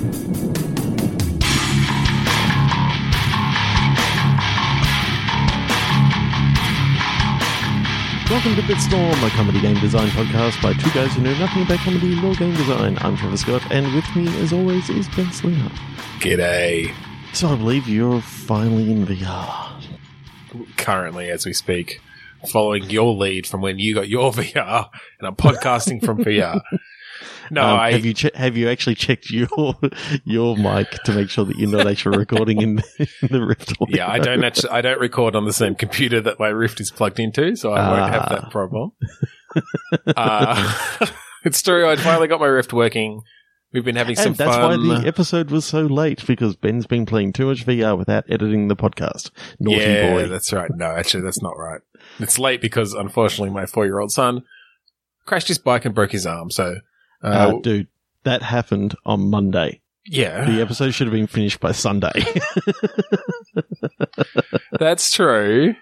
Welcome to Bitstorm, a comedy game design podcast by two guys who know nothing about comedy nor game design. I'm Trevor Scott, and with me, as always, is Ben Slinger. G'day. So I believe you're finally in VR. Currently, as we speak, following your lead from when you got your VR, and I'm podcasting from VR. No, Um, I have you che- have you actually checked your your mic to make sure that you're not actually recording in the, in the Rift? audio? yeah, I don't actually, I don't record on the same computer that my Rift is plugged into, so I won't have Ah. that problem. uh, it's true. I finally got my Rift working. We've been having some And that's fun. why the episode was so late because Ben's been playing too much VR without editing the podcast. Naughty yeah, boy. that's right. No, actually, that's not right. It's late because unfortunately, my four-year-old son crashed his bike and broke his arm. So, uh, Uh, dude, that happened on Monday. yeah, The episode should have been finished by Sunday. That's true.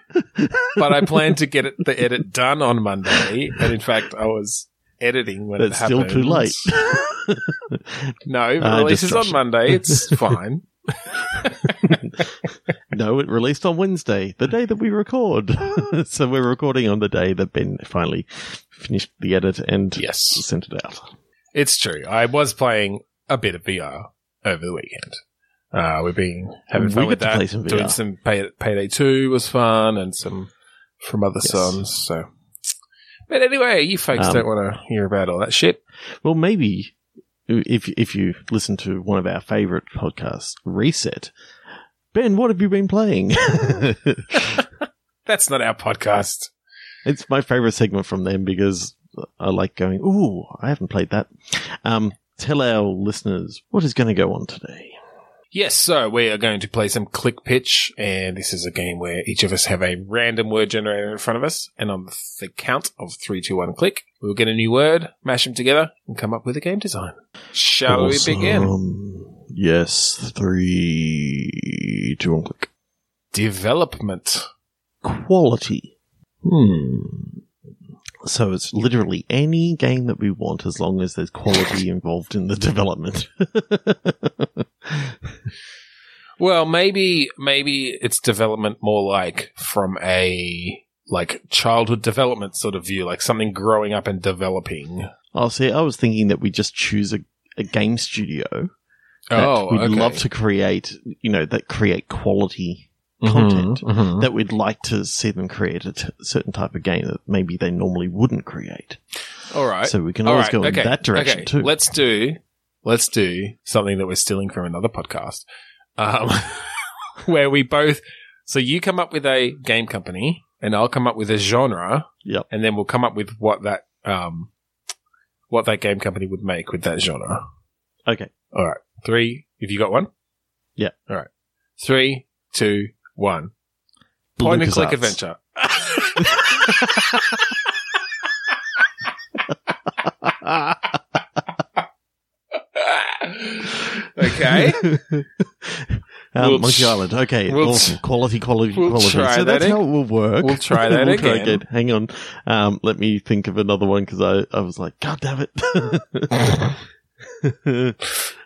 but I planned to get it, the edit done on Monday, and in fact, I was editing when That's it happened. It's still too late. no, the I'm release is on. Monday. It's fine. no, it released on Wednesday, the day that we record. so we're recording on the day that Ben finally finished the edit and yes, sent it out. It's true. I was playing a bit of VR over the weekend. Uh, we've been having fun get with that. some Doing some pay, Payday 2 was fun, and some from other Yes. songs. So, but anyway, you folks Um, don't want to hear about all that shit. Well, maybe if if you listen to one of our favorite podcasts, Reset, Ben, what have you been playing? That's not our podcast. it's my favorite segment from them because I like going. Ooh, I haven't played that. Um, tell our listeners what is going to go on today. Yes, so we are going to play some click pitch, and this is a game where each of us have a random word generator in front of us, and on the count of three, two, one, click, we'll get a new word, mash them together, and come up with a game design. Shall we begin? Awesome. Yes, three, two, one, click. Development. Quality. Hmm. So it's literally any game that we want as long as there's quality involved in the development. Well, maybe maybe it's development more like from a like childhood development sort of view, like something growing up and developing. I'll see. I was thinking that we just choose a, a game studio that Oh, we'd okay. love to create, you know, that create quality Content mhm. that we'd like to see them create a t- certain type of game that maybe they normally wouldn't create. All right. So we can All always right, go in that direction okay. too. Let's do let's do something that we're stealing from another podcast, um, where we both. So you come up with a game company, and I'll come up with a genre, Yep. and then we'll come up with what that um, what that game company would make with that genre. Okay. All right, three. Have you got one? Yeah. All right, three, two, one. Point and click adventure. okay. um, We'll Monkey Island. Okay, we'll awesome. quality, quality, we'll quality. try so that that's ag- how it will work. we'll try that We'll try again. Hang on. Um, let me think of another one because I, I was like, God damn it.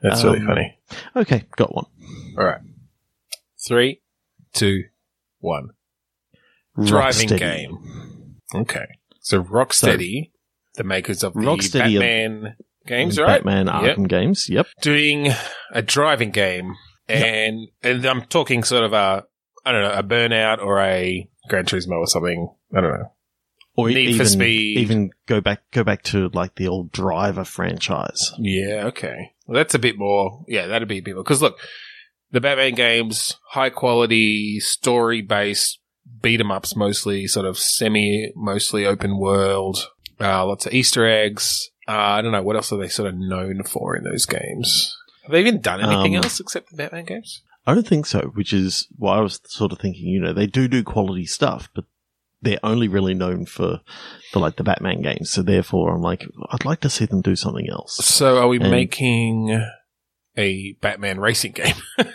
That's really Um, funny. okay, got one. All right. Three, two, one. Driving Rocksteady. game. Okay. So Rocksteady, the makers of the Rocksteady Batman games, right? Batman Yep. Arkham games. Yep. Doing a driving game. And and I'm talking sort of a I don't know, a burnout or a Gran Turismo or something. I don't know. Or Need even, for Speed. even go back, go back to like the old Driver franchise. Yeah, okay. Well, that's a bit more. Yeah, that'd be a bit more. Because look, the Batman games, high quality, story based, beat 'em ups mostly, sort of semi, mostly open world, uh, lots of Easter eggs. Uh, I don't know what else are they sort of known for in those games. Have they even done anything Um, else except the Batman games? I don't think so, which is why I was sort of thinking, you know, they do do quality stuff, but they're only really known for, for like the Batman games. So therefore, I'm like, I'd like to see them do something else. So are we and- making a Batman racing game?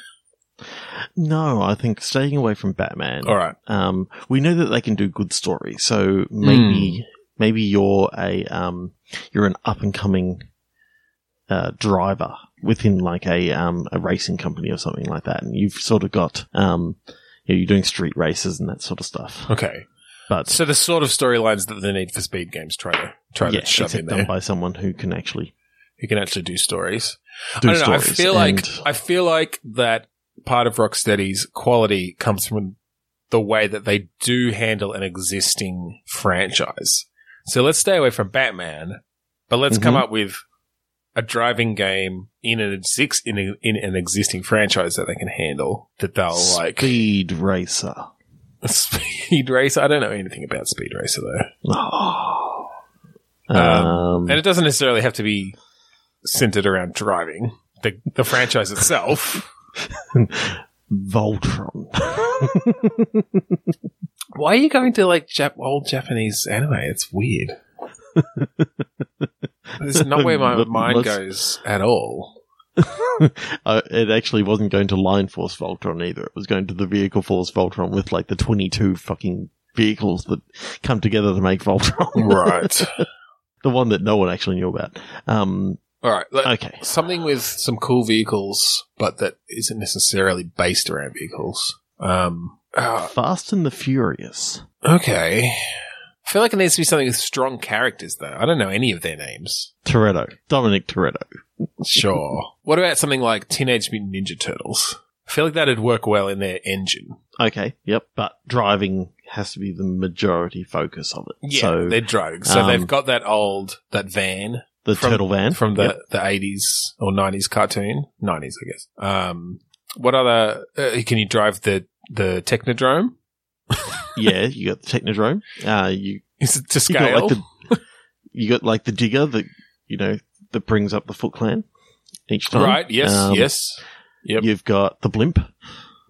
No, I think staying away from Batman. All right. Um, we know that they can do good stories, so maybe maybe you're a um, you're an up and coming uh, driver within like a um, a racing company or something like that, and you've sort of got um, you know, you're doing street races and that sort of stuff. Okay. But So the sort of storylines that they need for speed games try to try yeah, to shove except in done by someone who can actually Who can actually do stories. do I don't know. I stories. feel like I feel like that part of Rocksteady's quality comes from the way that they do handle an existing franchise. So let's stay away from Batman, but let's come Mhm. up with a driving game in an exist in, a, in an existing franchise that they can handle that they'll like Speed Racer. Speed Racer. I don't know anything about Speed Racer though, Oh. Um, Um, and it doesn't necessarily have to be centered around driving. The the franchise itself. Voltron. Why are you going to like Jap- old Japanese anime? It's weird. It's not where my But mind goes at all. uh, it actually wasn't going to Lion Force Voltron either. It was going to the Vehicle Force Voltron with like the 22 fucking vehicles that come together to make Voltron. Right. the one that no one actually knew about. Um, All right. Like, okay. Something with some cool vehicles, but that isn't necessarily based around vehicles. Um. uh, Fast and the Furious. okay. I feel like it needs to be something with strong characters, though. I don't know any of their names. Toretto. Dominic Toretto. Sure. what about something like Teenage Mutant Ninja Turtles? I feel like that'd work well in their engine. Okay. Yep. But driving has to be the majority focus of it. Yeah, so they're driving. So um, they've got that old that van the from- turtle van from the Yep. the eighties or nineties cartoon, nineties, I guess. Um, what other? Uh, can you drive the the Technodrome? yeah, you got the Technodrome. Uh, you Is it to you got scale? like the you got like the digger that you know that brings up the Foot Clan each time. right? Yes. Um, yes. Yep. You've got the blimp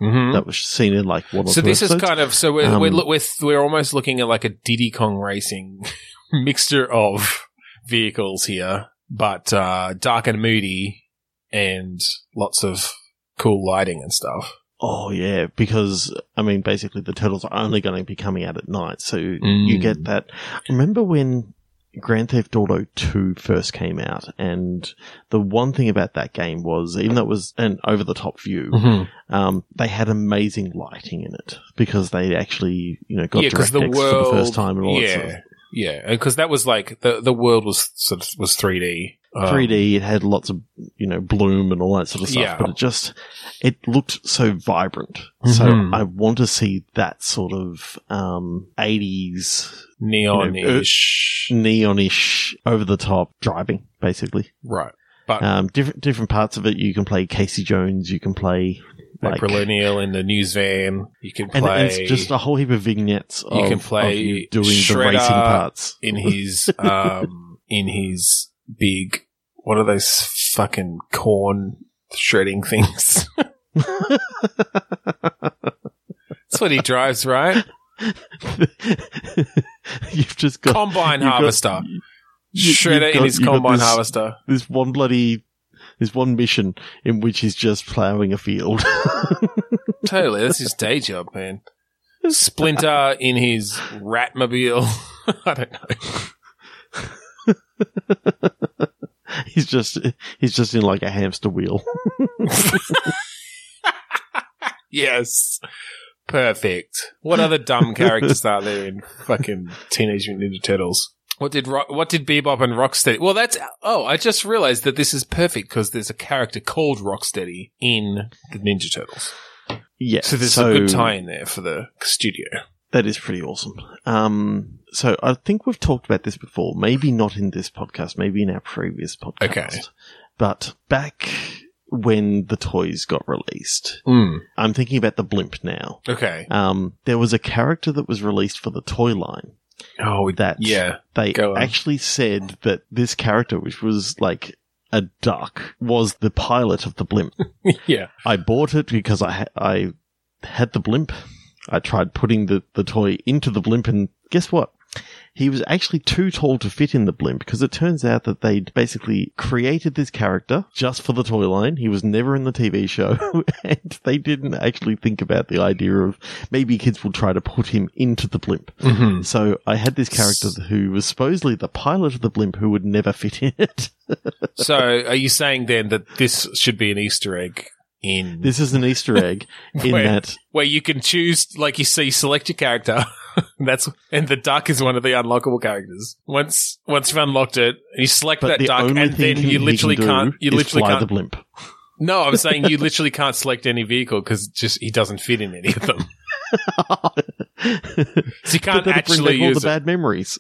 Mhm. that was seen in like one or So this is kind of so we're Um, we're, look- we're we're almost looking at like a Diddy Kong racing mixture of vehicles here, but uh, dark and moody, and lots of cool lighting and stuff. Oh yeah, because I mean, basically the turtles are only going to be coming out at night, so Mm. you get that. Remember when Grand Theft Auto Two first came out, and the one thing about that game was, even though it was an over-the-top view, Mm-hmm. um, they had amazing lighting in it because they actually, you know, got yeah, DirectX the world for the first time and all yeah, that sort of yeah, because that was like the the world was sort of was three D. 3D. It had lots of you know bloom and all that sort of stuff, Yeah. but it just it looked so vibrant. So Mhm. I want to see that sort of um, 80s neonish, neonish, over the top driving, basically. right? But Um, different different parts of it. You can play Casey Jones. You can play like, in the news van. You can and play it's just a whole heap of vignettes. You of, can play you doing Shredder the racing parts. in his um in his big what are those fucking corn shredding things? That's what he drives, right? You've just got Combine you've harvester. you- you've Shredder in his combine this- harvester. This one bloody, this one mission in which he's just ploughing a field. Totally, that's his day job, man. Splinter in his Ratmobile. I don't know. he's just, he's just in like a hamster wheel. Yes. Perfect. What other dumb characters are there in fucking Teenage Mutant Ninja Turtles? What did Ro- what did Bebop and Rocksteady? Well, that's oh, I just realized that this is perfect because there's a character called Rocksteady in the Ninja Turtles. Yeah. So there's a good tie in there for the studio. That is pretty awesome. Um, so I think we've talked about this before. Maybe not in this podcast. Maybe in our previous podcast. Okay. But back when the toys got released, Mm. I'm thinking about the blimp now. Okay. Um, there was a character that was released for the toy line Oh, that yeah. they actually said that this character, which was like a duck, was the pilot of the blimp. yeah. I bought it because I ha- I had the blimp. I tried putting the, the toy into the blimp, and guess what? He was actually too tall to fit in the blimp because it turns out that they'd basically created this character just for the toy line. He was never in the TV show and they didn't actually think about the idea of maybe kids will try to put him into the blimp. Mm-hmm. So I had this character who was supposedly the pilot of the blimp who would never fit in it. So, are you saying then that this should be an Easter egg in This is an Easter egg in Where- that where you can choose, like you see, select your character. That's and the duck is one of the unlockable characters. Once once you've unlocked it, you select but that duck, and then he you literally do can't. You literally fly can't. the blimp. no, I'm saying you literally can't select any vehicle because just he doesn't fit in any of them. So you can't actually back all use the it. bad memories.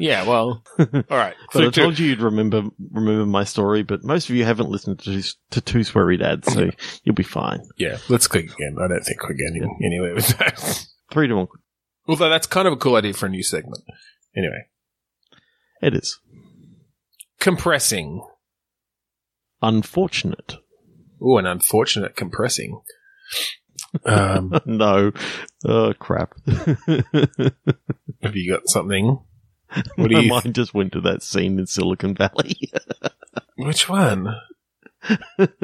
Yeah, well, all right. But I told you you'd remember remember my story, but most of you haven't listened to to Two Sweary Dads, so you'll be fine. yeah, let's click again. I don't think we're getting anywhere with that. Three to one. Although that's kind of a cool idea for a new segment. Anyway, It is compressing. unfortunate. Oh, an unfortunate compressing. Um, no, oh crap! have you got something? What do My you? mind just went to that scene in Silicon Valley. Which one?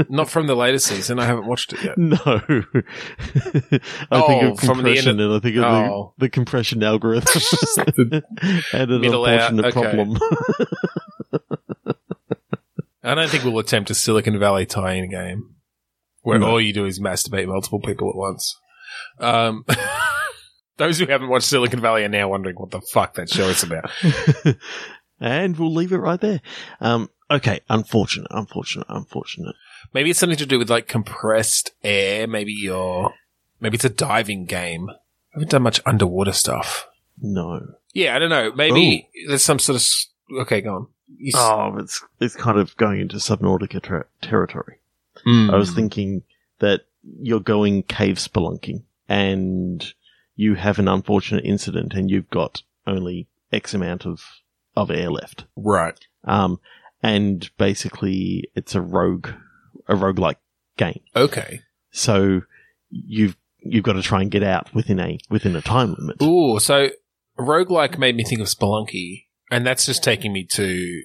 Not from the latest season. I haven't watched it yet. no, I think Oh, of from the end compression, of- and I think of Oh. the, the compression algorithm had an Middle out, unfortunate okay. problem. I don't think we'll attempt a Silicon Valley tie-in game where No. all you do is masturbate multiple people at once. Um, those who haven't watched Silicon Valley are now wondering what the fuck that show is about. and we'll leave it right there. Um, okay, unfortunate, unfortunate, unfortunate. Maybe it's something to do with like compressed air. Maybe you're, maybe it's a diving game. I haven't done much underwater stuff. No. Yeah, I don't know. Maybe there's some sort of. s- Okay, go on. You s- Oh, it's it's kind of going into Subnautica ter- territory. Mm. I was thinking that you're going cave spelunking and you have an unfortunate incident and you've got only X amount of, of air left. right. Um, and basically it's a rogue, a roguelike game. Okay. So you've, you've got to try and get out within a, within a time limit. Ooh, so roguelike made me think of Spelunky, and that's just taking me to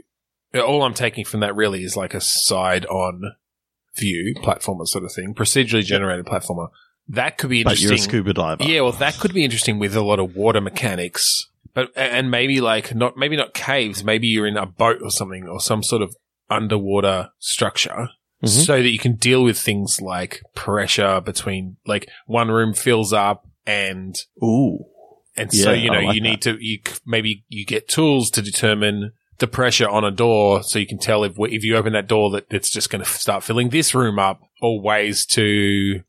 all I'm taking from that really is like a side on view platformer sort of thing, procedurally generated platformer. That could be interesting. But you're a scuba diver. Yeah, well, that could be interesting with a lot of water mechanics, but and maybe like not maybe not caves. Maybe you're in a boat or something, or some sort of underwater structure, Mhm. so that you can deal with things like pressure between like one room fills up and Ooh. and so you know like you need to you maybe you get tools to determine the pressure on a door, so you can tell if if you open that door that it's just going to start filling this room up, or ways to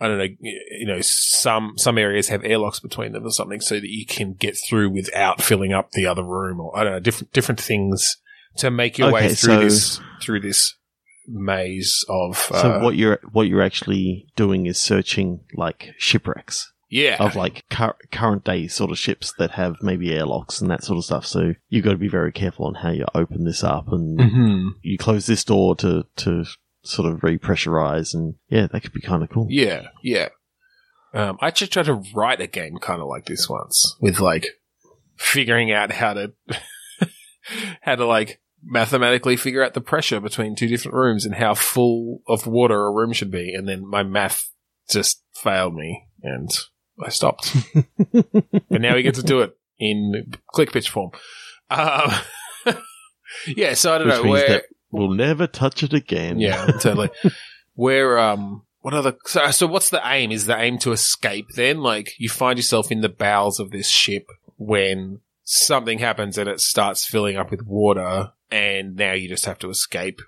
I don't know, you know, some some areas have airlocks between them or something, so that you can get through without filling up the other room, or I don't know, different different things to make your way through so- this through this maze of. So uh, what you're, what you're actually doing is searching like shipwrecks. Yeah, of like cur- current day sort of ships that have maybe airlocks and that sort of stuff. So you've got to be very careful on how you open this up and hmm you close this door to to sort of repressurize and yeah, that could be kind of cool. Yeah, yeah. Um, I actually tried to write a game kind of like this once with like figuring out how to how to like mathematically figure out the pressure between two different rooms and how full of water a room should be, and then my math just failed me and I stopped. but now we get to do it in click pitch form. Um, yeah, so I don't Which know where. We'll never touch it again. Yeah, totally. Where um what other so so what's the aim? Is the aim to escape then? Like you find yourself in the bowels of this ship when something happens and it starts filling up with water and now you just have to escape.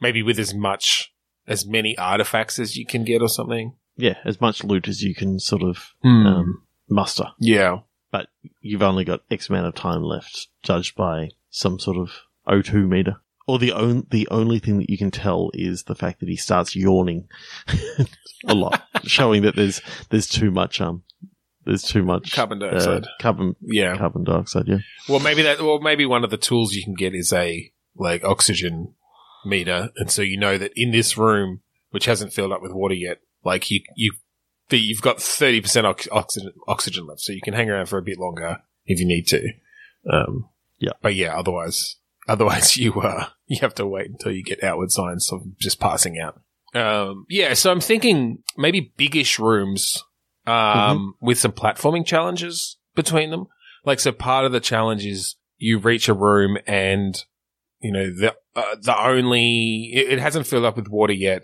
Maybe with as much as many artifacts as you can get or something. yeah, as much loot as you can sort of Hmm. um, muster. yeah. But you've only got X amount of time left, judged by some sort of O2 meter. Or the on- the only thing that you can tell is the fact that he starts yawning a lot, showing that there's there's too much um there's too much Carbon uh, dioxide. carbon yeah. carbon dioxide. Yeah, Well, maybe that. Well, maybe one of the tools you can get is a like oxygen meter, and so you know that in this room, which hasn't filled up with water yet, like you you you've got thirty percent oxygen oxygen left, so you can hang around for a bit longer if you need to. Um, Yeah. But yeah, otherwise, otherwise you uh you have to wait until you get outward signs of just passing out. Um, yeah, so I'm thinking maybe biggish rooms, um, with some platforming challenges between them. Like, so part of the challenge is you reach a room and, you know, the, uh, the only, it, it hasn't filled up with water yet.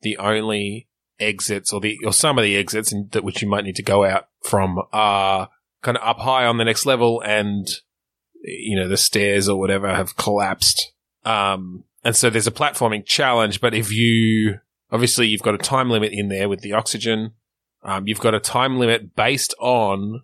The only exits or the, or some of the exits and that which you might need to go out from are kind of up high on the next level and, you know, the stairs or whatever have collapsed. Um, and so there's a platforming challenge, but if you, obviously you've got a time limit in there with the oxygen. Um, you've got a time limit based on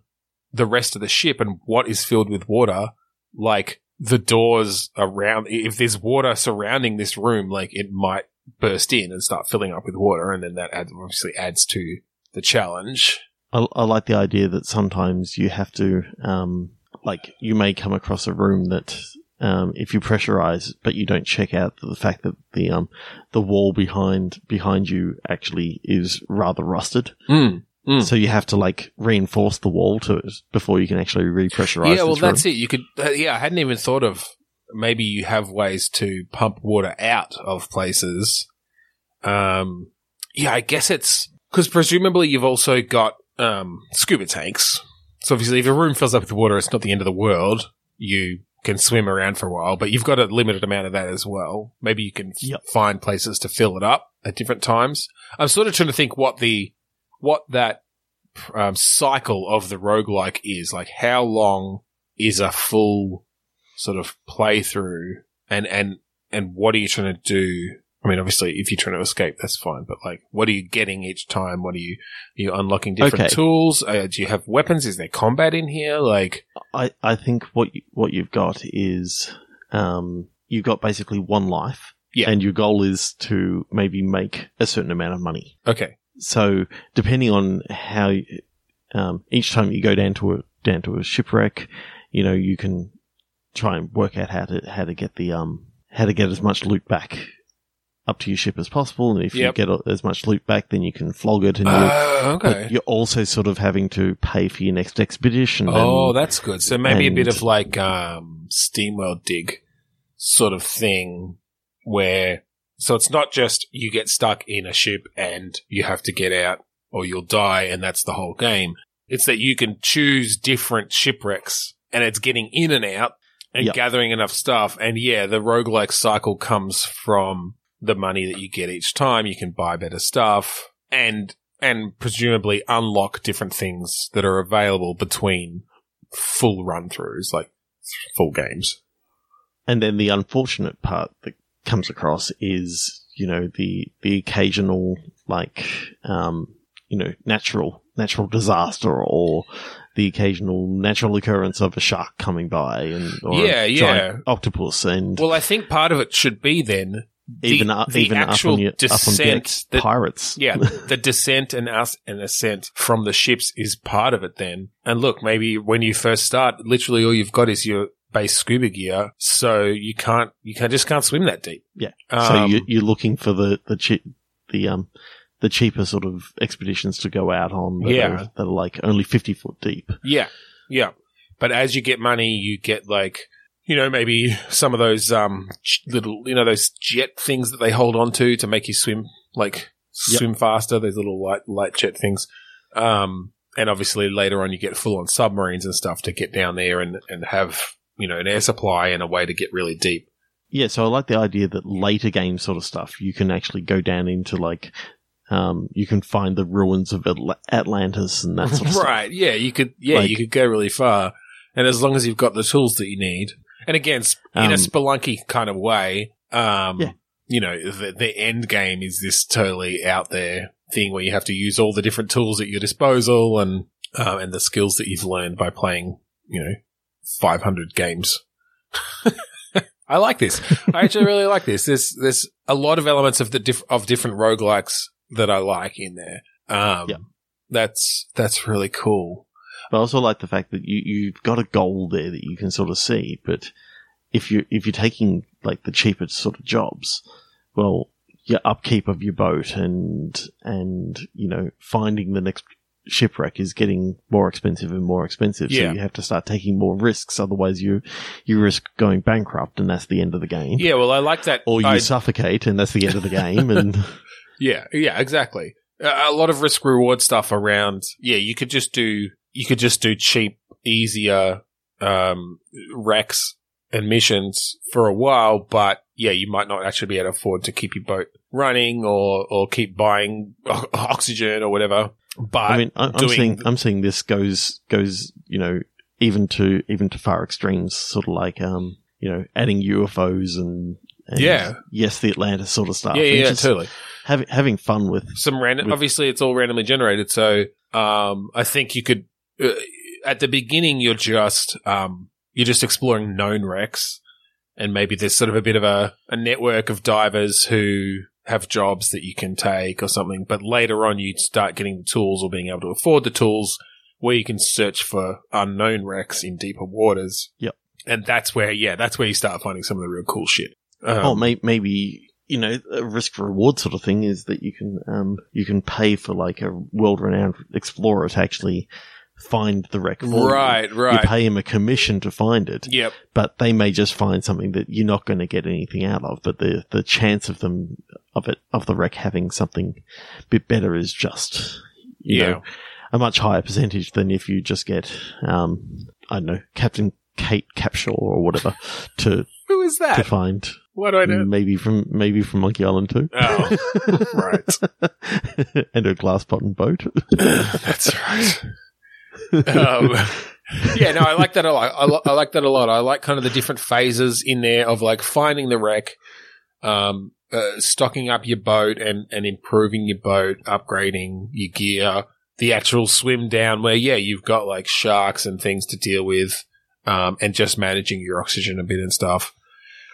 the rest of the ship and what is filled with water. Like the doors around, if there's water surrounding this room, like it might burst in and start filling up with water. And then that adds, obviously adds to the challenge. I, I like the idea that sometimes you have to, um, like, you may come across a room that, um, if you pressurize, but you don't check out the fact that the um, the wall behind behind you actually is rather rusted. Mm. Mm. So you have to like reinforce the wall to it before you can actually repressurize. Yeah, well, this room. that's it. You could, uh, yeah, I hadn't even thought of maybe you have ways to pump water out of places. Um, yeah, I guess it's because presumably you've also got um, scuba tanks. So obviously, if a room fills up with water, it's not the end of the world. You can swim around for a while, but you've got a limited amount of that as well. Maybe you can Yep. find places to fill it up at different times. I'm sort of trying to think what the what that um, cycle of the roguelike is. Like, how long is a full sort of playthrough, and and and what are you trying to do? I mean, obviously, if you're trying to escape, that's fine. But like, what are you getting each time? What are you are you unlocking different Okay. tools? Uh, do you have weapons? Is there combat in here? Like, I, I think what you, what you've got is um, you've got basically one life, Yeah. and your goal is to maybe make a certain amount of money. okay, So depending on how you, um, each time you go down to a down to a shipwreck, you know you can try and work out how to how to get the um how to get as much loot back up to your ship as possible. And if Yep. you get as much loot back, then you can flog it. And uh, okay. but you're also sort of having to pay for your next expedition. Oh, and- that's good. So maybe a bit of like um Steamworld dig sort of thing where so it's not just you get stuck in a ship and you have to get out or you'll die and that's the whole game. It's that you can choose different shipwrecks and it's getting in and out and Yep. gathering enough stuff. And yeah, the roguelike cycle comes from the money that you get each time. You can buy better stuff and and presumably unlock different things that are available between full run throughs, like full games. And then the unfortunate part that comes across is, you know, the the occasional like um, you know, natural natural disaster or the occasional natural occurrence of a shark coming by and or Yeah, yeah. octopus and Well, I think part of it should be then the, even up, the even up actual on your, up on descent. pirates. yeah, the descent and us and ascent from the ships is part of it then. And look, maybe when you first start, literally all you've got is your base scuba gear, so you can't you can just can't swim that deep. Yeah. Um, so you, you're looking for the the cheap the um the cheaper sort of expeditions to go out on that, Yeah. are, that are like only fifty foot deep. Yeah, yeah. But as you get money, you get like, you know, maybe some of those um little, you know, those jet things that they hold on to to make you swim, like Yep. swim faster. Those little light light jet things. Um, and obviously later on, you get full on submarines and stuff to get down there and and have you know an air supply and a way to get really deep. Yeah, so I like the idea that later game sort of stuff you can actually go down into like um you can find the ruins of Atl- Atlantis and that sort of stuff. right? Yeah, you could. Yeah, Like- you could go really far, and as long as you've got the tools that you need, and again, in Um, a spelunky kind of way, um, Yeah. you know, the, the end game is this totally out there thing where you have to use all the different tools at your disposal and uh, and the skills that you've learned by playing, you know, five hundred games. I like this. I actually really like this. There's there's a lot of elements of the diff- of different roguelikes that I like in there. Um, Yeah. that's that's really cool. But I also like the fact that you you've got a goal there that you can sort of see. But if you if you're taking like the cheapest sort of jobs, well, your upkeep of your boat and and you know finding the next shipwreck is getting more expensive and more expensive. Yeah. So you have to start taking more risks. Otherwise, you you risk going bankrupt, and that's the end of the game. Yeah, well, I like that. Or you I- suffocate, and that's the end of the game. And Yeah, yeah, exactly. A lot of risk reward stuff around. Yeah, you could just do you could just do cheap, easier um, wrecks and missions for a while, but yeah, you might not actually be able to afford to keep your boat running or or keep buying o- oxygen or whatever. But I mean, I'm doing seeing I'm seeing this goes goes you know even to even to far extremes, sort of like um you know adding UFOs and, and Yeah. yes, the Atlantis sort of stuff. yeah, And yeah, totally. having having fun with some random. With- obviously, it's all randomly generated. So, um, I think you could at the beginning you're just um, you're just exploring known wrecks, and maybe there's sort of a bit of a, a network of divers who have jobs that you can take or something. But later on, you start getting the tools or being able to afford the tools where you can search for unknown wrecks in deeper waters. Yep. And that's where, yeah, that's where you start finding some of the real cool shit. Um, oh, may, maybe you know a risk reward sort of thing is that you can um you can pay for like a world renowned explorer to actually find the wreck. For you. right, You pay him a commission to find it, Yep. but they may just find something that you're not going to get anything out of. But the the chance of them of it of the wreck having something a bit better is just you Yeah. know a much higher percentage than if you just get um I don't know Captain Kate Capsize or whatever to Who is that to find What do I know? maybe from maybe from Monkey Island too. Oh, right. and a glass bottom boat. That's right. Um, yeah, no, I like that a lot. I, li- I like that a lot. I like kind of the different phases in there of like finding the wreck, um, uh, stocking up your boat and, and improving your boat, upgrading your gear, the actual swim down where, yeah, you've got like sharks and things to deal with, um, and just managing your oxygen a bit and stuff.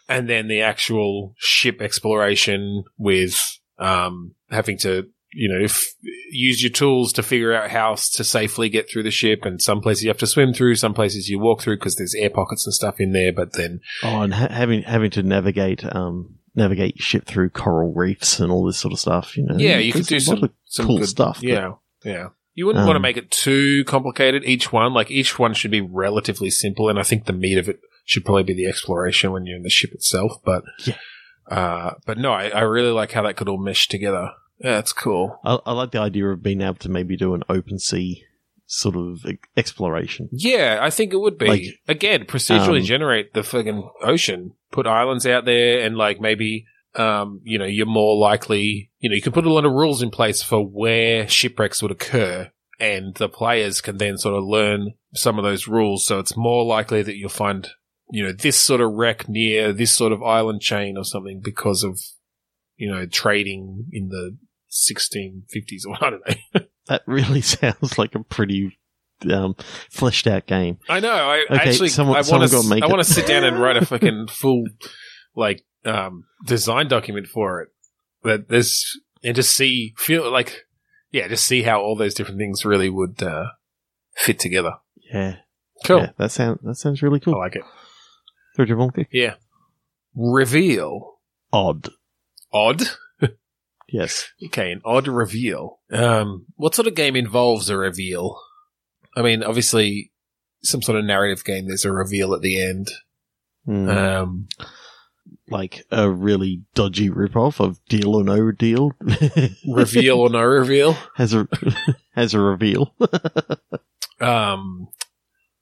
And then the actual ship exploration with, um, having to, you know, f- use your tools to figure out how to safely get through the ship. And some places you have to swim through, some places you walk through because there's air pockets and stuff in there. But then, Oh, and ha- having having to navigate um navigate your ship through coral reefs and all this sort of stuff. You know, yeah, you could do some, some cool good stuff. but- Yeah, yeah. You wouldn't want to Um, make it too complicated. Each one, like each one, should be relatively simple, and I think the meat of it should probably be the exploration when you're in the ship itself. But Yeah. uh, but no, I, I really like how that could all mesh together. Yeah, it's cool. I, I like the idea of being able to maybe do an open sea sort of exploration. Yeah, I think it would be. Like, Again, procedurally um, generate the fucking ocean. Put islands out there and like maybe um, you know, you're more likely you know, you can put a lot of rules in place for where shipwrecks would occur and the players can then sort of learn some of those rules. So it's more likely that you'll find, you know, this sort of wreck near this sort of island chain or something because of, you know, trading in the 1650s or I don't know. That really sounds like a pretty um, fleshed out game. I know. I Okay, actually, someone- I want to, I want to sit down and write a fucking full, like, um, design document for it. That this and just see, feel like, yeah, just see how all those different things really would uh, fit together. Yeah, Cool. yeah, that sounds that sounds really cool. I like it. Third monkey. Yeah. Reveal. Odd. Odd. Yes. Okay, an odd reveal. Um, what sort of game involves a reveal? I mean, obviously, some sort of narrative game. There's a reveal at the end. Hmm. Um, like a really dodgy ripoff of Deal or No Deal. reveal or no reveal? has a has a reveal. um,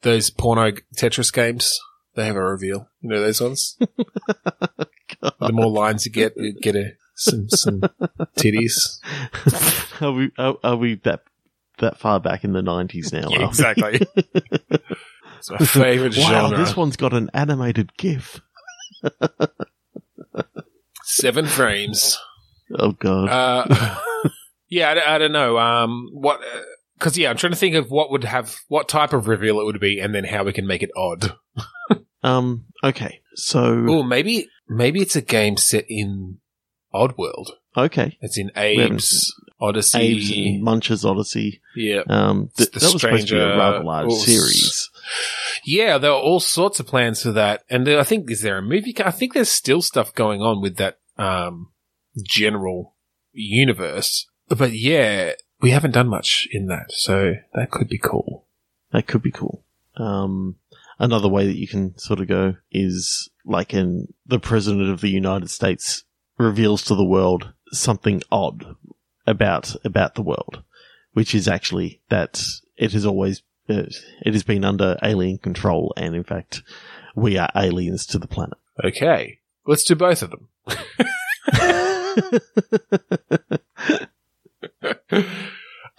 those porno Tetris games. They have a reveal. You know those ones. the more lines you get, you get a, some some titties. are we are, are we that that far back in the nineties now? Yeah, exactly. it's my favorite wow, genre. this one's got an animated GIF. Seven frames. Oh god. Uh, yeah, I, don't- I don't know. Um, what? Because yeah, I'm trying to think of what would have what type of reveal it would be, and then how we can make it odd. um. Okay. So Oh, maybe maybe it's a game set in Oddworld. okay. It's in Abe's Oddysee. Abe's and Munch's Oddysee. yeah. Um. th- The that was supposed to be a rather large series. Yeah, there are all sorts of plans for that, and I think is there a movie? I think there's still stuff going on with that um, general universe. But yeah, we haven't done much in that, so that could be cool. That could be cool. Um, another way that you can sort of go is like in the president of the United States reveals to the world something odd about about the world, which is actually that it has always uh, it has been under alien control, and in fact, we are aliens to the planet. Okay, let's do both of them.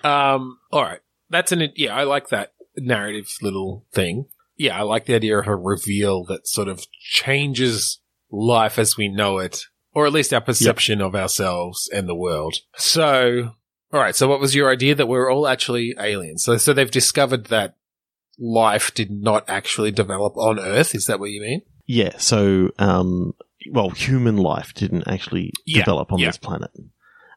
um, all right, that's an yeah. I like that narrative little thing. Yeah, I like the idea of a reveal that sort of changes life as we know it, or at least our perception of ourselves and the world. So, all right. So, what was your idea that we're all actually aliens? So, so they've discovered that life did not actually develop on Earth. Is that what you mean? Yeah. So, um, well, human life didn't actually Yeah, develop on yeah. this planet.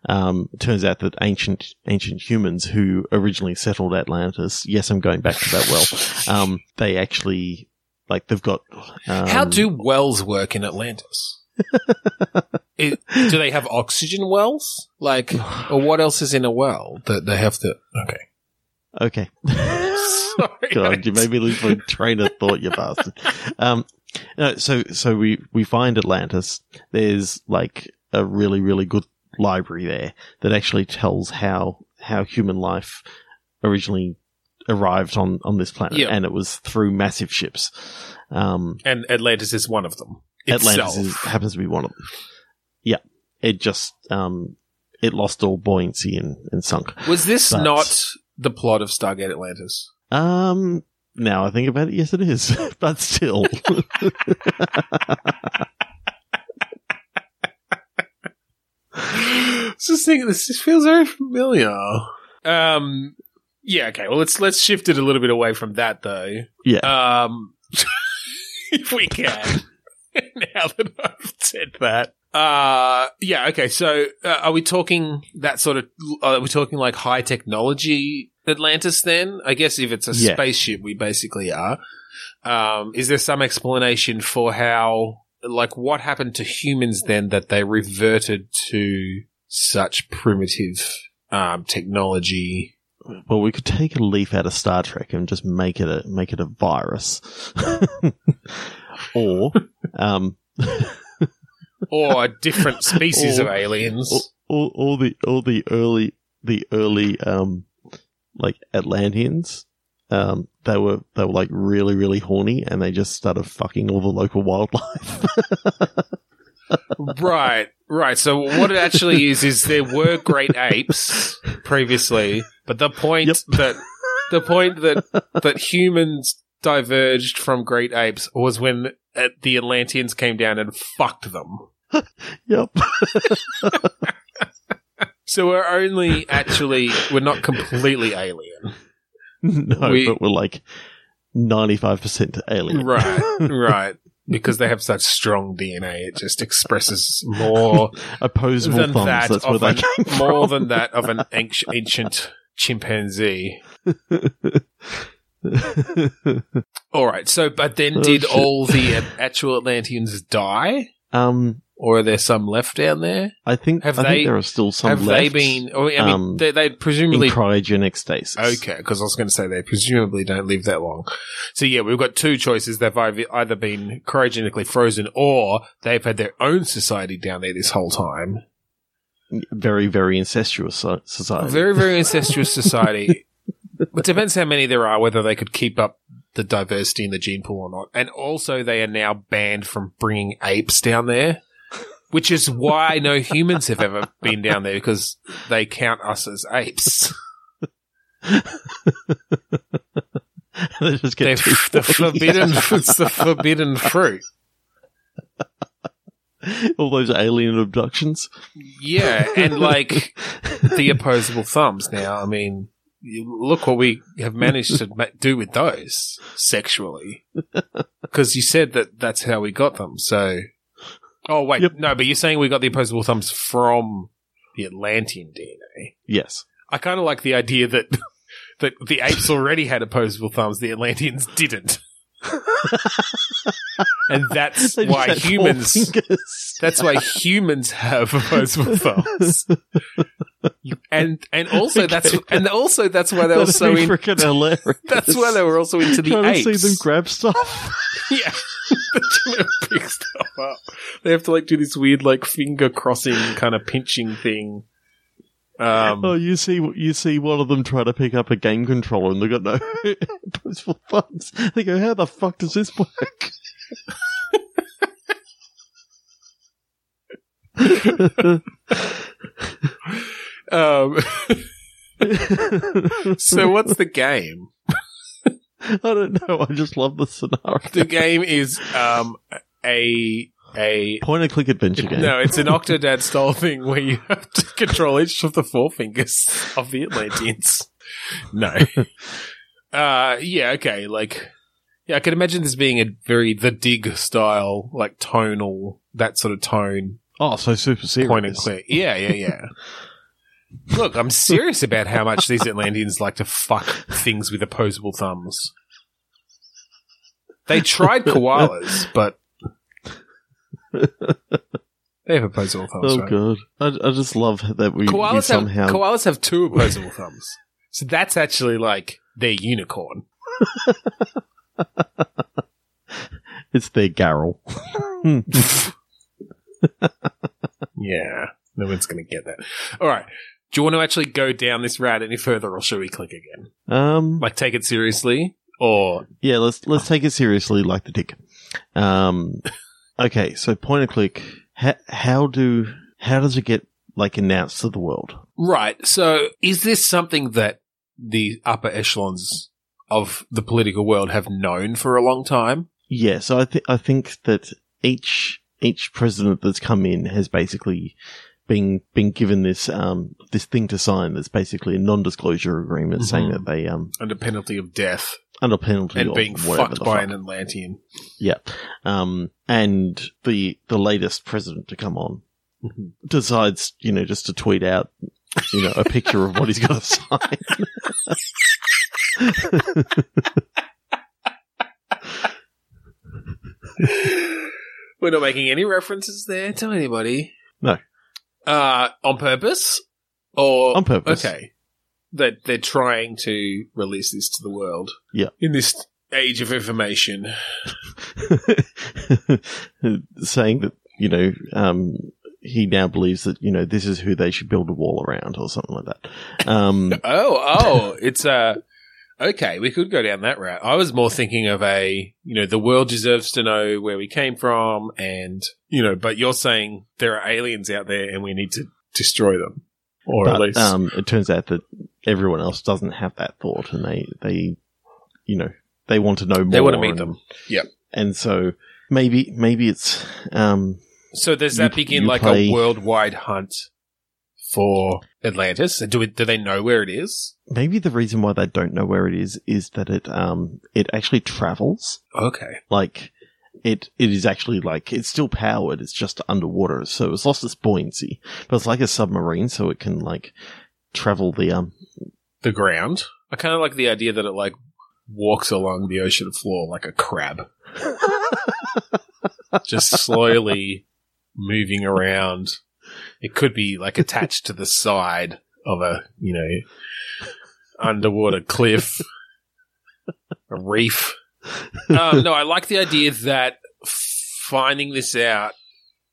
Um, it turns out that ancient ancient humans who originally settled Atlantis, yes, I'm going back to that well. Um, they actually like they've got. Um, How do wells work in Atlantis? It- do they have oxygen wells? Like, or what else is in a well that they have to? Okay, Okay. sorry. God, you made me lose my train of thought, you bastard. Um, no, so so we we find Atlantis. There's like a really really good library there that actually tells how how human life originally arrived on on this planet, Yeah. and it was through massive ships. Um, and Atlantis is one of them. Atlantis is, happens to be one of them. Yeah, it just um, it lost all buoyancy and, and sunk. Was this But- not the plot of Stargate Atlantis? Um, now I think about it, yes, it is, but still. just thinking this just feels very familiar. Um, yeah. Okay. Well, let's let's shift it a little bit away from that, though. Yeah. Um, if we can. Now that I've said that. Uh, yeah. Okay. So, uh, are we talking that sort of? Are we talking like high technology Atlantis? Then I guess if it's a Yeah. spaceship, we basically are. Um, is there some explanation for how, like, what happened to humans then that they reverted to such primitive um, technology? Well, we could take a leaf out of Star Trek and just make it a make it a virus, or um, Or different species of aliens? all, all, all the all the early the early um like Atlanteans um they were they were like really really horny and they just started fucking all the local wildlife. Right, right. So what it actually is is there were great apes previously, but the point Yep. that the point that that humans diverged from great apes was when the Atlanteans came down and fucked them. yep. So we're only actually we're not completely alien. no, We- but we're like ninety five percent alien. Right, right. Because they have such strong DNA, it just expresses more Opposable than thumbs. that That's where of they an, came more from. than that of an ancient, ancient chimpanzee. All right. So, but then Oh, did shit. all the actual Atlanteans die, um, or are there some left down there? I think Have I they- think there are still some Have left they been? oh, I mean, um, they, they in presumably. cryogenic stasis. Okay, because I was going to say they presumably don't live that long. So yeah, we've got two choices. They've either either been cryogenically frozen, or they've had their own society down there this whole time. Very very incestuous society. Very, very incestuous society. It depends how many there are, whether they could keep up the diversity in the gene pool or not. And also, they are now banned from bringing apes down there, which is why no humans have ever been down there because they count us as apes. they just get f- the forbidden, it's the forbidden fruit. all those alien abductions. Yeah, and like the opposable thumbs. Now, I mean, look what we have managed to do with those sexually. Because you said that that's how we got them. So, oh wait, Yep. no, but you're saying we got the opposable thumbs from the Atlantean DNA. Yes. I kind of like the idea that that the apes already had opposable thumbs, the Atlanteans didn't, and that's They just why had four humans. fingers. That's why humans have opposable thumbs. and and also that's and also that's why they were That'd so be in, freaking hilarious. that's why they were also into the Trying apes. to see them grab stuff. yeah, they're trying to pick stuff up. They have to like do this weird like finger crossing kind of pinching thing. Um, oh, you see, you see one of them try to pick up a game controller, and they've got no opposable thumbs. They go, "How the fuck does this work?" um, so what's the game? I don't know. I just love the scenario. The game is um a a Point and click adventure game. no, it's an Octodad style thing where you have to control each of the four fingers of the Atlanteans. No. Uh yeah, okay, like yeah, I can imagine this being a very the dig style, like tonal, that sort of tone, Oh, so super serious. point and click. Yeah, yeah, yeah. Look, I'm serious about how much these Atlanteans like to fuck things with opposable thumbs. They tried koalas, but they have opposable thumbs. Oh right? god, I, I just love that we, we Koalas have somehow. koalas have two opposable thumbs, so that's actually like their unicorn. it's their Garrel. Yeah, no one's going to get that. All right, do you want to actually go down this route any further, or should we click again? um, Like, take it seriously, or yeah, let's let's take it seriously, like the Dig. Um, okay, so point and click. How, how do how does it get like announced to the world? right? So, is this something that the upper echelons of the political world have known for a long time? Yeah, so I think I think that each each president that's come in has basically been been given this um this thing to sign that's basically a non-disclosure agreement saying Mhm. that they um Under penalty of death under penalty and of being fucked by fuck. an Atlantean. Yeah. Um, and the, the latest president to come on decides, you know, just to tweet out, you know, a picture of what he's going to sign. We're not making any references there to anybody. No. Uh, on purpose? Or On purpose. Okay. That they're trying to release this to the world. Yeah. In this age of information. Saying that, you know, um, he now believes that, you know, this is who they should build a wall around or something like that. Um, Oh, oh, it's uh okay, we could go down that route. I was more thinking of a, you know, the world deserves to know where we came from and, you know, but you're saying there are aliens out there and we need to destroy them. Or at least um, it turns out that everyone else doesn't have that thought and they, they, you know, they want to know more. They want to meet and- them. Yep. And so maybe, maybe it's, um, So does that You- begin you like play- a worldwide hunt for Atlantis? Do it, do they know where it is? maybe the reason why they don't know where it is is that it um it actually travels Okay. like it it is actually like it's still powered it's just underwater so it's lost its buoyancy but it's like a submarine so it can like travel the um The ground. I kind of like the idea that it like walks along the ocean floor like a crab, just slowly moving around. It could be like attached to the side of a, you know, underwater cliff, a reef. Um, no, I like the idea that finding this out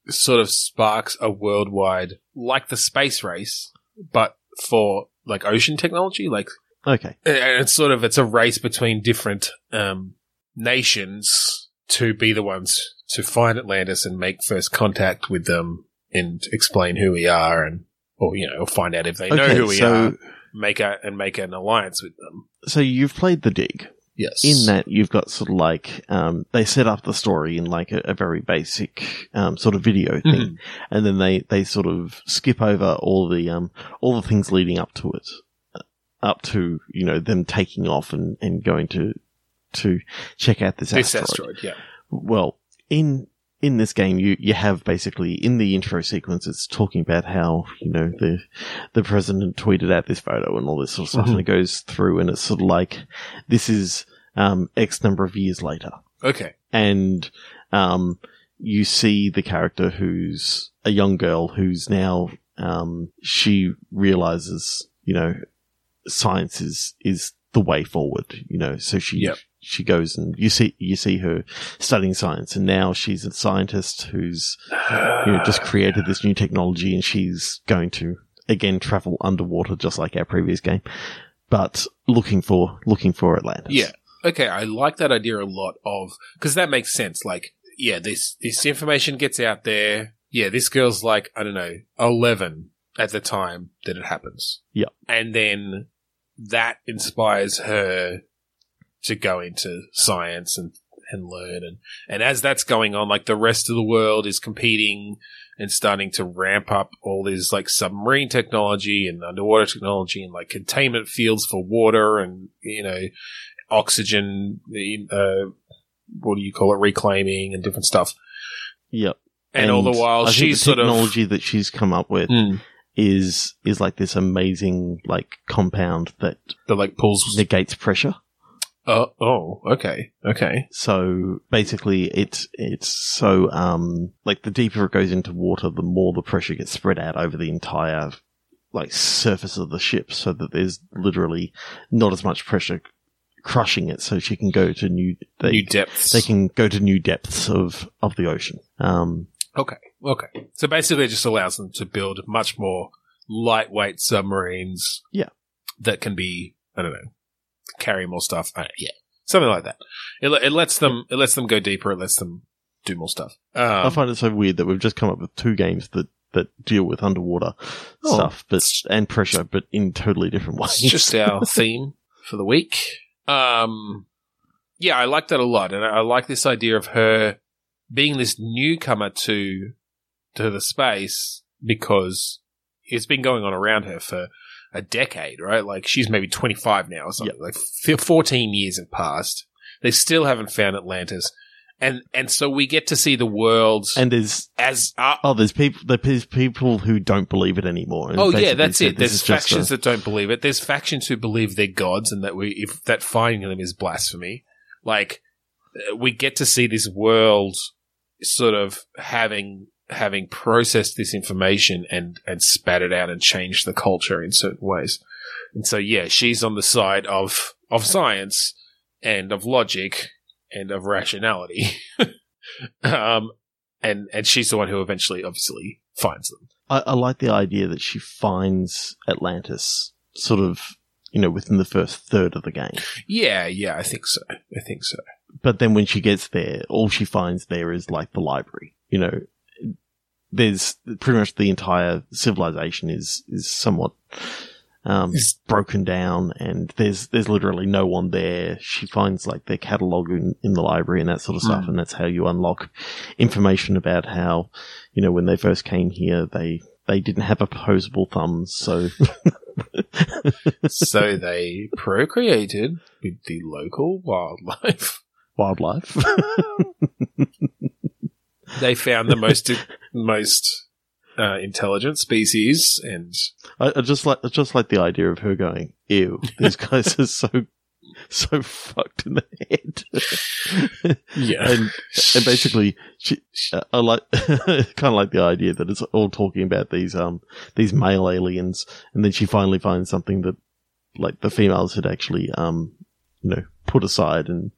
sort of sparks a worldwide, like the space race, but for like ocean technology. Like, okay and it's sort of it's a race between different um, nations to be the ones to find Atlantis and make first contact with them and explain who we are and or you know find out if they know who we so are make a and make an alliance with them so you've played the dig yes in that you've got sort of like um they set up the story in like a, a very basic um sort of video thing Mhm. and then they they sort of skip over all the um all the things leading up to it uh, up to you know them taking off and and going to to check out this, this asteroid. asteroid yeah well in in this game you you have basically in the intro sequence it's talking about how you know the the president tweeted out this photo and all this sort of stuff Mhm. and it goes through and it's sort of like this is um x number of years later okay and um, you see the character who's a young girl who's now um, she realizes, you know, science is, is the way forward, you know, so she, Yep. She goes and you see, you see her studying science and now she's a scientist who's, you know, just created this new technology and she's going to again travel underwater just like our previous game, but looking for, looking for Atlantis. Yeah. Okay, I like that idea a lot of because that makes sense. Like, yeah, this this information gets out there. Yeah, this girl's like I don't know, eleven at the time that it happens. Yeah. and then that inspires her to go into science and and learn and and as that's going on, like the rest of the world is competing and starting to ramp up all this like submarine technology and underwater technology and like containment fields for water and you know oxygen, uh, what do you call it, reclaiming and different stuff. Yep. And, all the while, I she's the sort of technology that she's come up with Mm. is is like this amazing like compound that that like pulls. negates pressure. Oh, oh, okay, okay. So basically, it's it's so um like the deeper it goes into water, the more the pressure gets spread out over the entire like surface of the ship, so that there's literally not as much pressure crushing it. So she can go to new they New depths. they can go to new depths of of the ocean. Um, Okay, okay. So basically, it just allows them to build much more lightweight submarines. Yeah. that can be I don't know carry more stuff. Uh, yeah, something like that. It, it lets them it lets them go deeper. It lets them do more stuff. I Um, find it so weird that we've just come up with two games that that deal with underwater Oh. stuff, but and pressure, but in totally different ways. It's just our theme for the week. Um, yeah, I like that a lot, and I I like this idea of her being this newcomer to to the space because it's been going on around her for a decade, right? Like she's maybe twenty five now or something. Like fourteen years have passed. They still haven't found Atlantis, and and so we get to see the world and there's as uh, oh, there's people there's people who don't believe it anymore. and Oh yeah, that's it. There's factions a- that don't believe it. There's factions who believe they're gods and that we if that finding them is blasphemy. Like uh, we get to see this world sort of having having processed this information and and spat it out and changed the culture in certain ways. And so yeah, she's on the side of of science and of logic and of rationality. um and and she's the one who eventually obviously finds them. I, I like the idea that she finds Atlantis sort of you know within the first third of the game, Yeah, yeah, I think so. I think so. but then when she gets there, all she finds there is like the library. You know, there's pretty much the entire civilization is is somewhat um, Is- broken down, and there's there's literally no one there. She finds like their catalog in, in the library and that sort of stuff, Mm. and that's how you unlock information about how you know when they first came here they they didn't have opposable thumbs, so so they procreated with the local wildlife. wildlife. They found the most most uh, intelligent species, and I, I just like I just like the idea of her going, "Ew, these guys are so so fucked in the head." yeah, and and basically, she, uh, I like kind of like the idea that it's all talking about these um these male aliens, and then she finally finds something that like the females had actually um you know put aside, and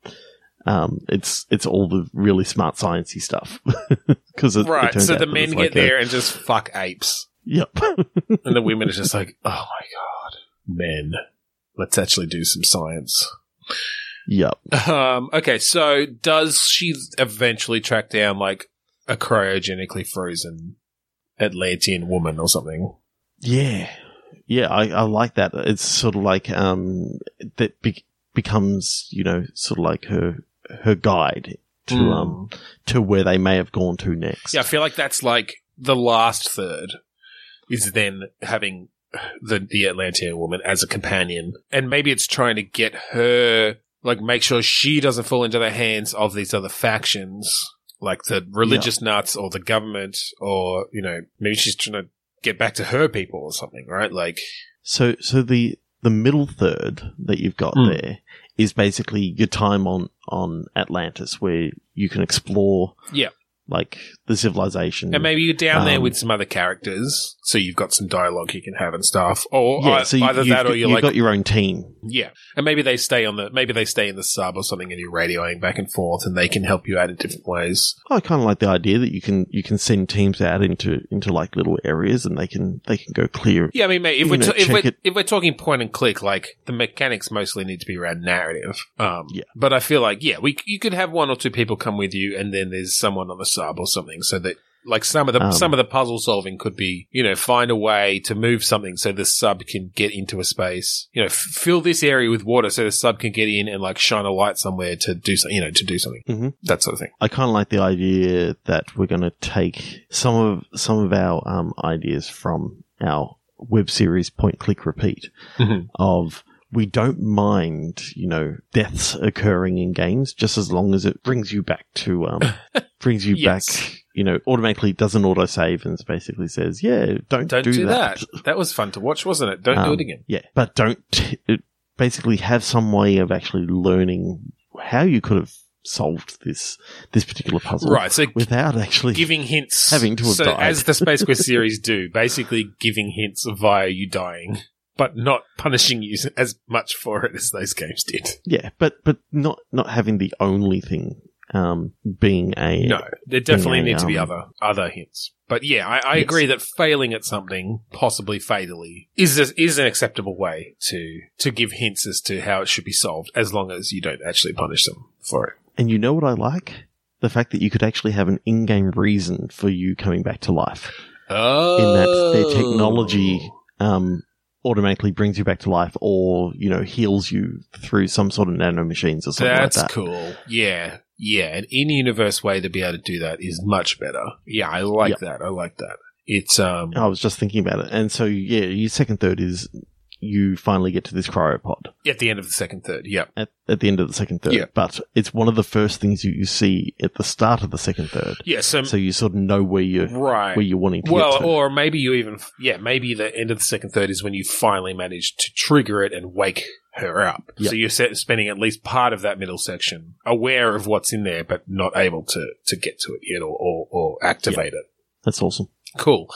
um it's it's all the really smart sciencey stuff because right. So the men get there and just fuck apes, yep, and the women are just like, "Oh my god, men, let's actually do some science." yep. Um, okay, so does she eventually track down like a cryogenically frozen Atlantean woman or something? Yeah, yeah, I, I like that. It's sort of like um that be- becomes you know sort of like her her guide to Mm. um to where they may have gone to next. Yeah, I feel like that's like the last third is then having the the Atlantean woman as a companion, and maybe it's trying to get her like make sure she doesn't fall into the hands of these other factions, like the religious nuts or the government, or you know maybe she's trying to get back to her people or something, right? Like, So so the the middle third that you've got Mm. there is basically your time on on Atlantis, where you can explore Yeah. like the civilization. and maybe you're down there Um, with some other characters, so you've got some dialogue you can have and stuff, or yeah, so you, either that or you're you've like, got your own team. yeah, and maybe they stay on the maybe they stay in the sub or something, and you're radioing back and forth, and they can help you out in different ways. I kind of like the idea that you can you can send teams out into into like little areas and they can they can go clear. Yeah, I mean, mate, if we're know, t- if we're if we're talking point and click, like the mechanics mostly need to be around narrative. Um, Yeah. but I feel like yeah, we you could have one or two people come with you, and then there's someone on the sub or something, so that like some of the Um, some of the puzzle solving could be you know find a way to move something so the sub can get into a space, you know, f- fill this area with water so the sub can get in and like shine a light somewhere to do something, you know, to do something, Mhm. that sort of thing. I kind of like the idea that we're going to take some of some of our um, ideas from our web series Point Click Repeat Mhm. of we don't mind you know deaths occurring in games just as long as it brings you back to um brings you Yes. back you know automatically does an auto save and basically says yeah don't, Don't do, do, that, that. That was fun to watch, wasn't it? Don't do Um, it again. yeah but don't t- basically have some way of actually learning how you could have solved this this particular puzzle Right. So without actually giving hints Having to have so died. as the Space Quest series do, basically giving hints via you dying, but not punishing you as much for it as those games did. Yeah, but but not not having the only thing um being a No, there definitely Yeah, need to be um, other other hints. But yeah, I, I Yes. agree that failing at something, possibly fatally, is a, is an acceptable way to to give hints as to how it should be solved, as long as you don't actually punish them for it. And you know what I like? The fact that you could actually have an in-game reason for you coming back to life. Oh, In that their technology um automatically brings you back to life or, you know, heals you through some sort of nanomachines or something That's like that. That's cool. Yeah. Yeah. An in universe way to be able to do that is much better. Yeah, I like Yep. that. I like that. It's um I was just thinking about it. And so yeah, your second third is you finally get to this cryopod at the end of the second third. yeah. at, at the end of the second third. Yeah. But it's one of the first things you, you see at the start of the second third. Yeah, so, So you sort of know where you're right. where you're wanting to Well, get to. or maybe you even yeah, maybe the end of the second third is when you finally manage to trigger it and wake her up. Yep. So you're set, spending at least part of that middle section aware of what's in there, but not able to to get to it yet or or, or activate it. That's awesome. Cool.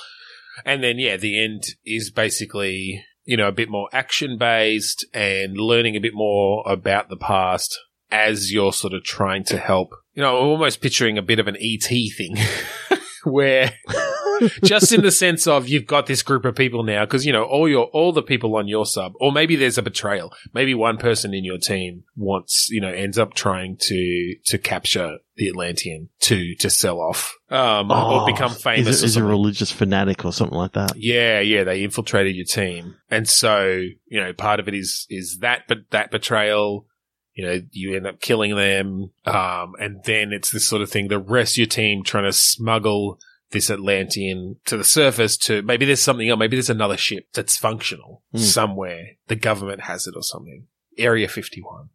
And then, yeah, the end is basically, you know, a bit more action based and learning a bit more about the past as you're sort of trying to help. You know, I'm almost picturing a bit of an ET thing where just in the sense of you've got this group of people now because you know all your all the people on your sub or maybe there's a betrayal maybe one person in your team wants you know ends up trying to to capture the atlantean to to sell off um or become famous Oh, Is, it, is a religious fanatic or something like that. Yeah, yeah, they infiltrated your team, and so you know part of it is is that, but that betrayal. You know, you end up killing them, um, and then it's this sort of thing. The rest of your team trying to smuggle this Atlantean to the surface. To maybe there's something else. Maybe there's another ship that's functional Hmm. somewhere. The government has it or something. Area fifty one.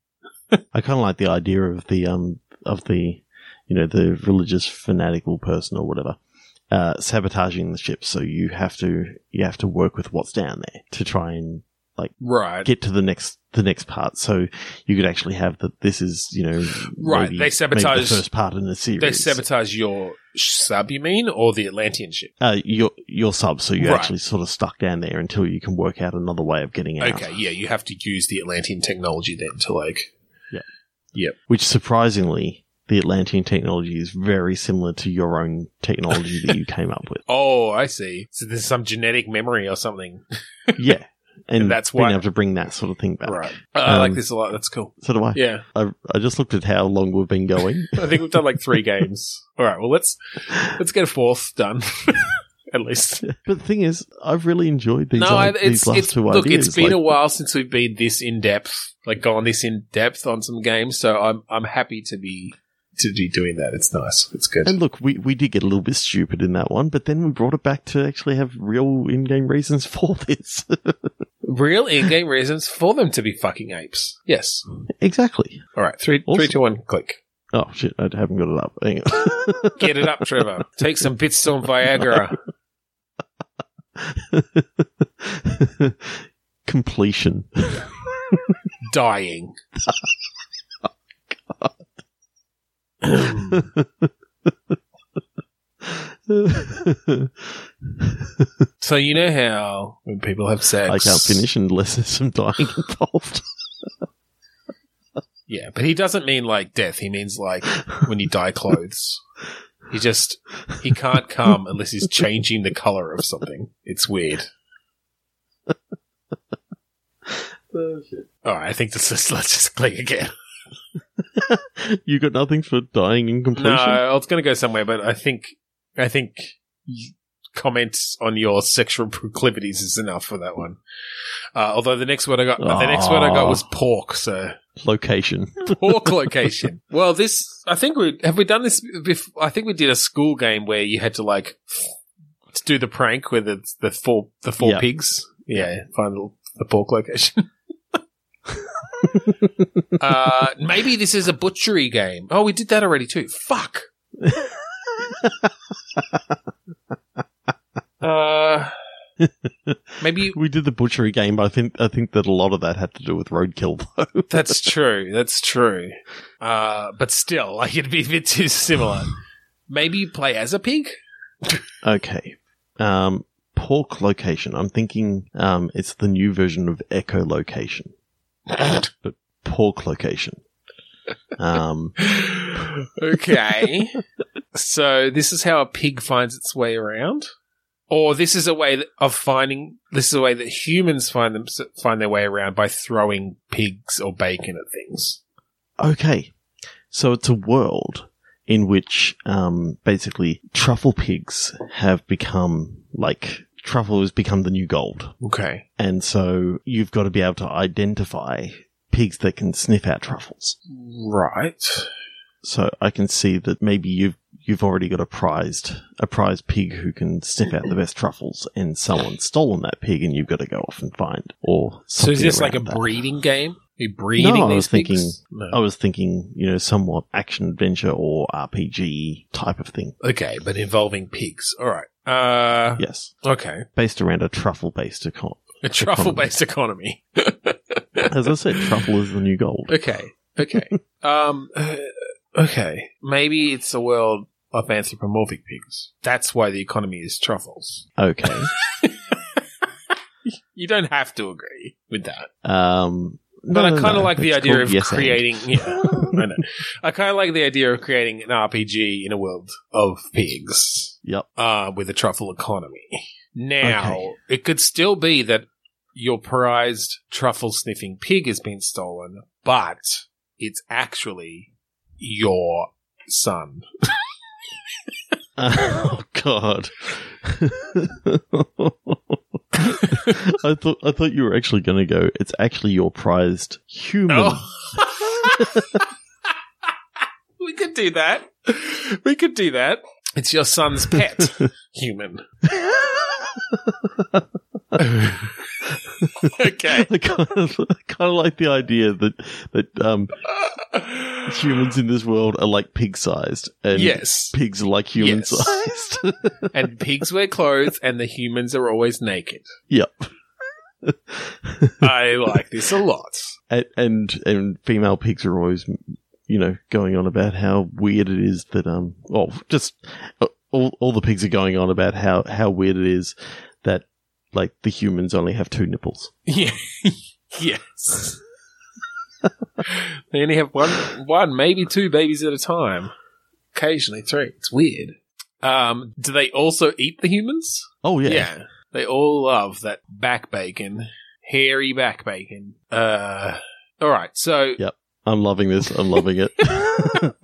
I kind of like the idea of the um of the you know the religious fanatical person or whatever uh, sabotaging the ship. So you have to you have to work with what's down there to try and like Right. get to the next the next part. So you could actually have that. This is you know Right, maybe- they sabotage- the first part in the series. they sabotage your sub, you mean, or the Atlantean ship? uh, your your sub, so you're Right. actually sort of stuck down there until you can work out another way of getting out. Okay, yeah, you have to use the Atlantean technology then to like. Yeah, yep. Which surprisingly, the Atlantean technology is very similar to your own technology that you came up with. Oh, I see. So there's some genetic memory or something. Yeah, and, And that's being why- able to bring that sort of thing back. Right. I like Um, this a lot. That's cool. So do I. Yeah. I. I just looked at how long we've been going. I think we've done like three games. All right. Well, let's let's get a fourth done. At least. but the thing is, I've really enjoyed these, no, i- I, these it's last it's two look. ideas. It's been Like, a while since we've been this in depth, like gone this in depth on some games. So I'm I'm happy to be to be doing that. It's nice. It's good. And look, we, we did get a little bit stupid in that one, but then we brought it back to actually have real in-game reasons for this. Real in-game reasons for them to be fucking apes. Yes. exactly. All right. Three, Awesome. three, two, one. Click. Oh shit, I haven't got it up. Hang on. Get it up, Trevor. Take some bits on Viagra. Completion. Dying. So you know how when people have sex, I can't finish unless there's some dying involved. Yeah, but he doesn't mean like death. He means like when you dye clothes. He just he can't come unless he's changing the color of something. It's weird. oh, shit. All right, I think this is let's just click again. You got nothing for dying in completion? No, I was going to go somewhere, but I think I think comments on your sexual proclivities is enough for that one. Uh, although the next word I got, the next word I got was pork. So Location. pork location. Well, this I think we have we done this. Before, I think we did a school game where you had to like to do the prank with the the four the four Yeah. pigs. Yeah, find the, the pork location. Uh, maybe this is a butchery game. Oh, we did that already too. Fuck. uh, maybe We did the butchery game, but I think I think that a lot of that had to do with roadkill, though. That's true. That's true. Uh, but still, like it'd be a bit too similar. Maybe you play as a pig. okay. Um, pork location. I'm thinking um, it's the new version of echolocation, but pork location. Um, okay. so this is how a pig finds its way around, or this is a way of finding. This is a way that humans find them find their way around by throwing pigs or bacon at things. okay, so it's a world in which um, basically truffle pigs have become like truffle has become the new gold. Okay. And so you've got to be able to identify pigs that can sniff out truffles. Right. So I can see that maybe you've you've already got a prized a prized pig who can sniff out the best truffles, and someone's stolen that pig, and you've got to go off and find. Or So is this like a that. breeding game? You breeding No, I was thinking- No. I was thinking, you know, somewhat action adventure or RPG type of thing. Okay, but involving pigs. All right. Uh, Yes, okay. based around a truffle based econ. A truffle-based economy. As I said, truffle is the new gold. Okay. Okay. um. uh, okay. Maybe it's a world of anthropomorphic pigs. That's why the economy is truffles. Okay. You don't have to agree with that, Um, but no, I kind of no. like the idea of yes and. creating. Yeah, I know. I kind of like the idea of creating an RPG in a world of pigs. Yep. uh, with a truffle economy. Now, Okay. it could still be that your prized truffle sniffing pig has been stolen, but it's actually your son. Oh God! I thought I thought you were actually going to go. It's actually your prized human. Oh. we could do that. We could do that. It's your son's pet human. okay. I kind of kind of like the idea that that um, humans in this world are like pig sized, and yes. pigs are like human Yes. sized. And pigs wear clothes and the humans are always naked. yep. I like this a lot. and, and and female pigs are always you know going on about how weird it is that um well just uh, all, all the pigs are going on about how how weird it is that like the humans only have two nipples Yeah. yes. they only have one, one, maybe two babies at a time. Occasionally three. It's weird. Um, do they also eat the humans? oh yeah, They all love that back bacon, hairy back bacon. Uh, all right. So i'm loving this i'm loving it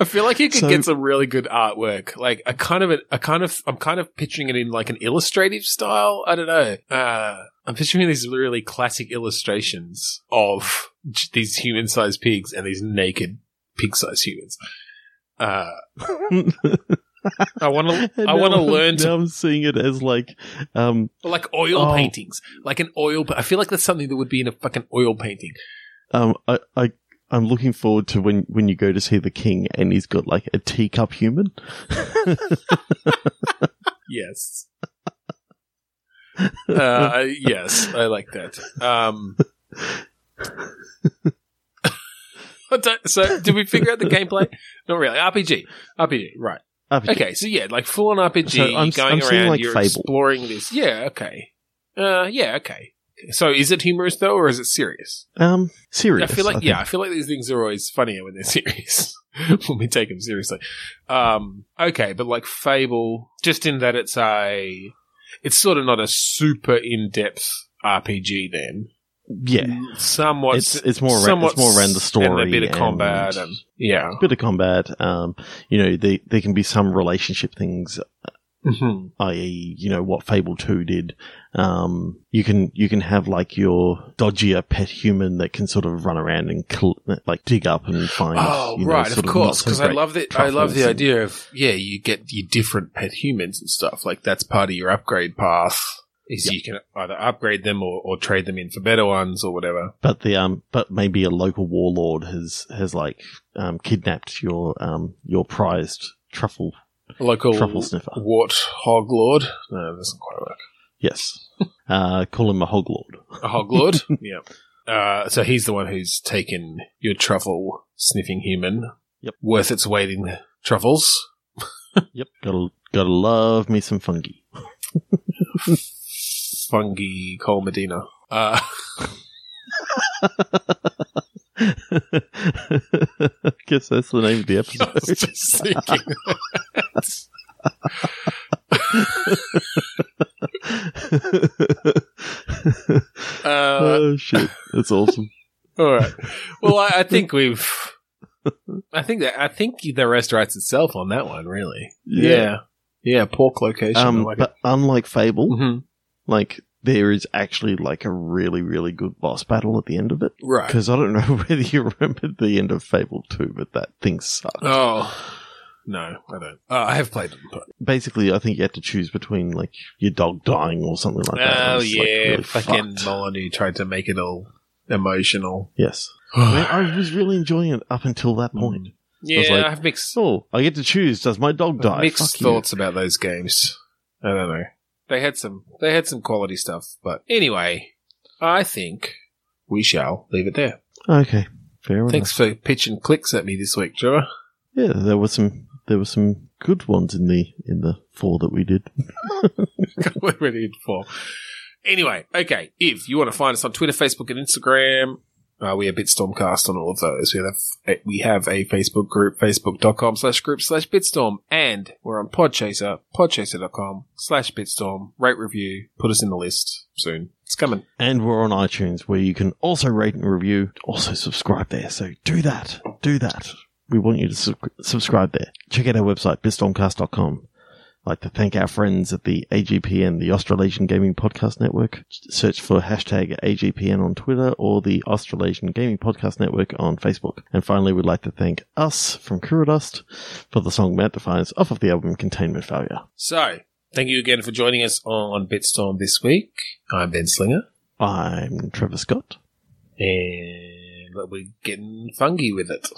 I feel like you could So- get some really good artwork. Like a kind of a, a kind of I'm kind of picturing it in like an illustrative style. I don't know. Uh, I'm picturing these really classic illustrations of these human-sized pigs and these naked pig-sized humans. Uh, I want to. I want to learn to i'm seeing it as like um like oil Oh. paintings, like an oil. I feel like that's something that would be in a fucking oil painting. Um i i I'm looking forward to when, when you go to see the king and he's got like a teacup human. Yes. uh, yes, I like that. Um, so, did we figure out the gameplay? Not really. RPG. RPG, right. RPG. Okay, so yeah, like full on RPG, So I'm- going I'm around, like, you're Fable. exploring this. Yeah, okay. Uh, yeah, okay. So is it humorous though, or is it serious? Um, serious. I feel like think. yeah, I feel like these things are always funnier when they're serious when we take them seriously. Um, okay, but like Fable, just in that it's a, it's sort of not a super in depth RPG. Then yeah. somewhat, It's it's more around, somewhat it's more around the story and a bit of and combat and yeah. a bit of combat. Um, you know, they, there can be some relationship things Mhm. i.e., you know what Fable Two did. Um, you can you can have like your dodgier pet human that can sort of run around and cl- like dig up and find. Oh, you know, right, of course. not so Because I love the I love the and- idea of yeah, you get your different pet humans and stuff. Like that's part of your upgrade path. Is Yep. you can either upgrade them or, or trade them in for better ones or whatever. But the um, but maybe a local warlord has has like um kidnapped your um your prized truffle. A local Truffle sniffer. wart hog lord. No, that doesn't quite work. Yes, uh, call him a hog lord. A hog lord. yeah. Uh, so he's the one who's taken your truffle sniffing human. Yep. Worth its weight in truffles. Yep, gotta gotta love me some fungi. Fungi Cold Medina. Uh, Guess that's the name of the I was episode. just thinking. Uh, oh shit, that's awesome. all right. Well, I, I think we've. I think that I think the rest writes itself on that one. Really. Yeah. Yeah. Pork location. Um, but unlike Fable. Mhm. like there is actually like a really really good boss battle at the end of it. Right. Because I don't know whether you remember the end of Fable two, but that thing sucked. Oh. No, I don't. Uh, I have played them, but Basically, I think you had to choose between like your dog dying or something like that. Oh was, like, yeah, really fucking. Molyneux tried to make it all emotional. Yes, I, mean, I was really enjoying it up until that point. yeah, was like, I have mixed Oh, I get to choose. Does my dog die? mixed Fuck you. thoughts about those games. I don't know. They had some they had some quality stuff, but anyway, I think we shall leave it there. Okay, fair enough. Thanks for pitching clicks at me this week, Trevor. Yeah, there were some there were some good ones in the in the four that we did. We're ready for. Anyway, okay. If you want to find us on Twitter, Facebook, and Instagram, uh, we are Bitstormcast on all of those. We have we have a Facebook group, facebook.com slash group slash Bitstorm, and we're on Podchaser, podchaser.com slash Bitstorm. Rate review, put us in the list soon. It's coming. And we're on iTunes where you can also rate and review, also subscribe there. So do that. Do that. We want you to sub- subscribe there. Check out our website, bitstormcast.com. Like to thank our friends at the AGPN, the Australasian Gaming Podcast Network. Search for hashtag AGPN on Twitter or the Australasian Gaming Podcast Network on Facebook. And finally, we'd like to thank us from Kurodust for the song Mount Defiance off of the album Containment Failure. So, thank you again for joining us on Bitstorm this week. I'm Ben Slinger, I'm Trevor Scott. and we're getting fungy with it.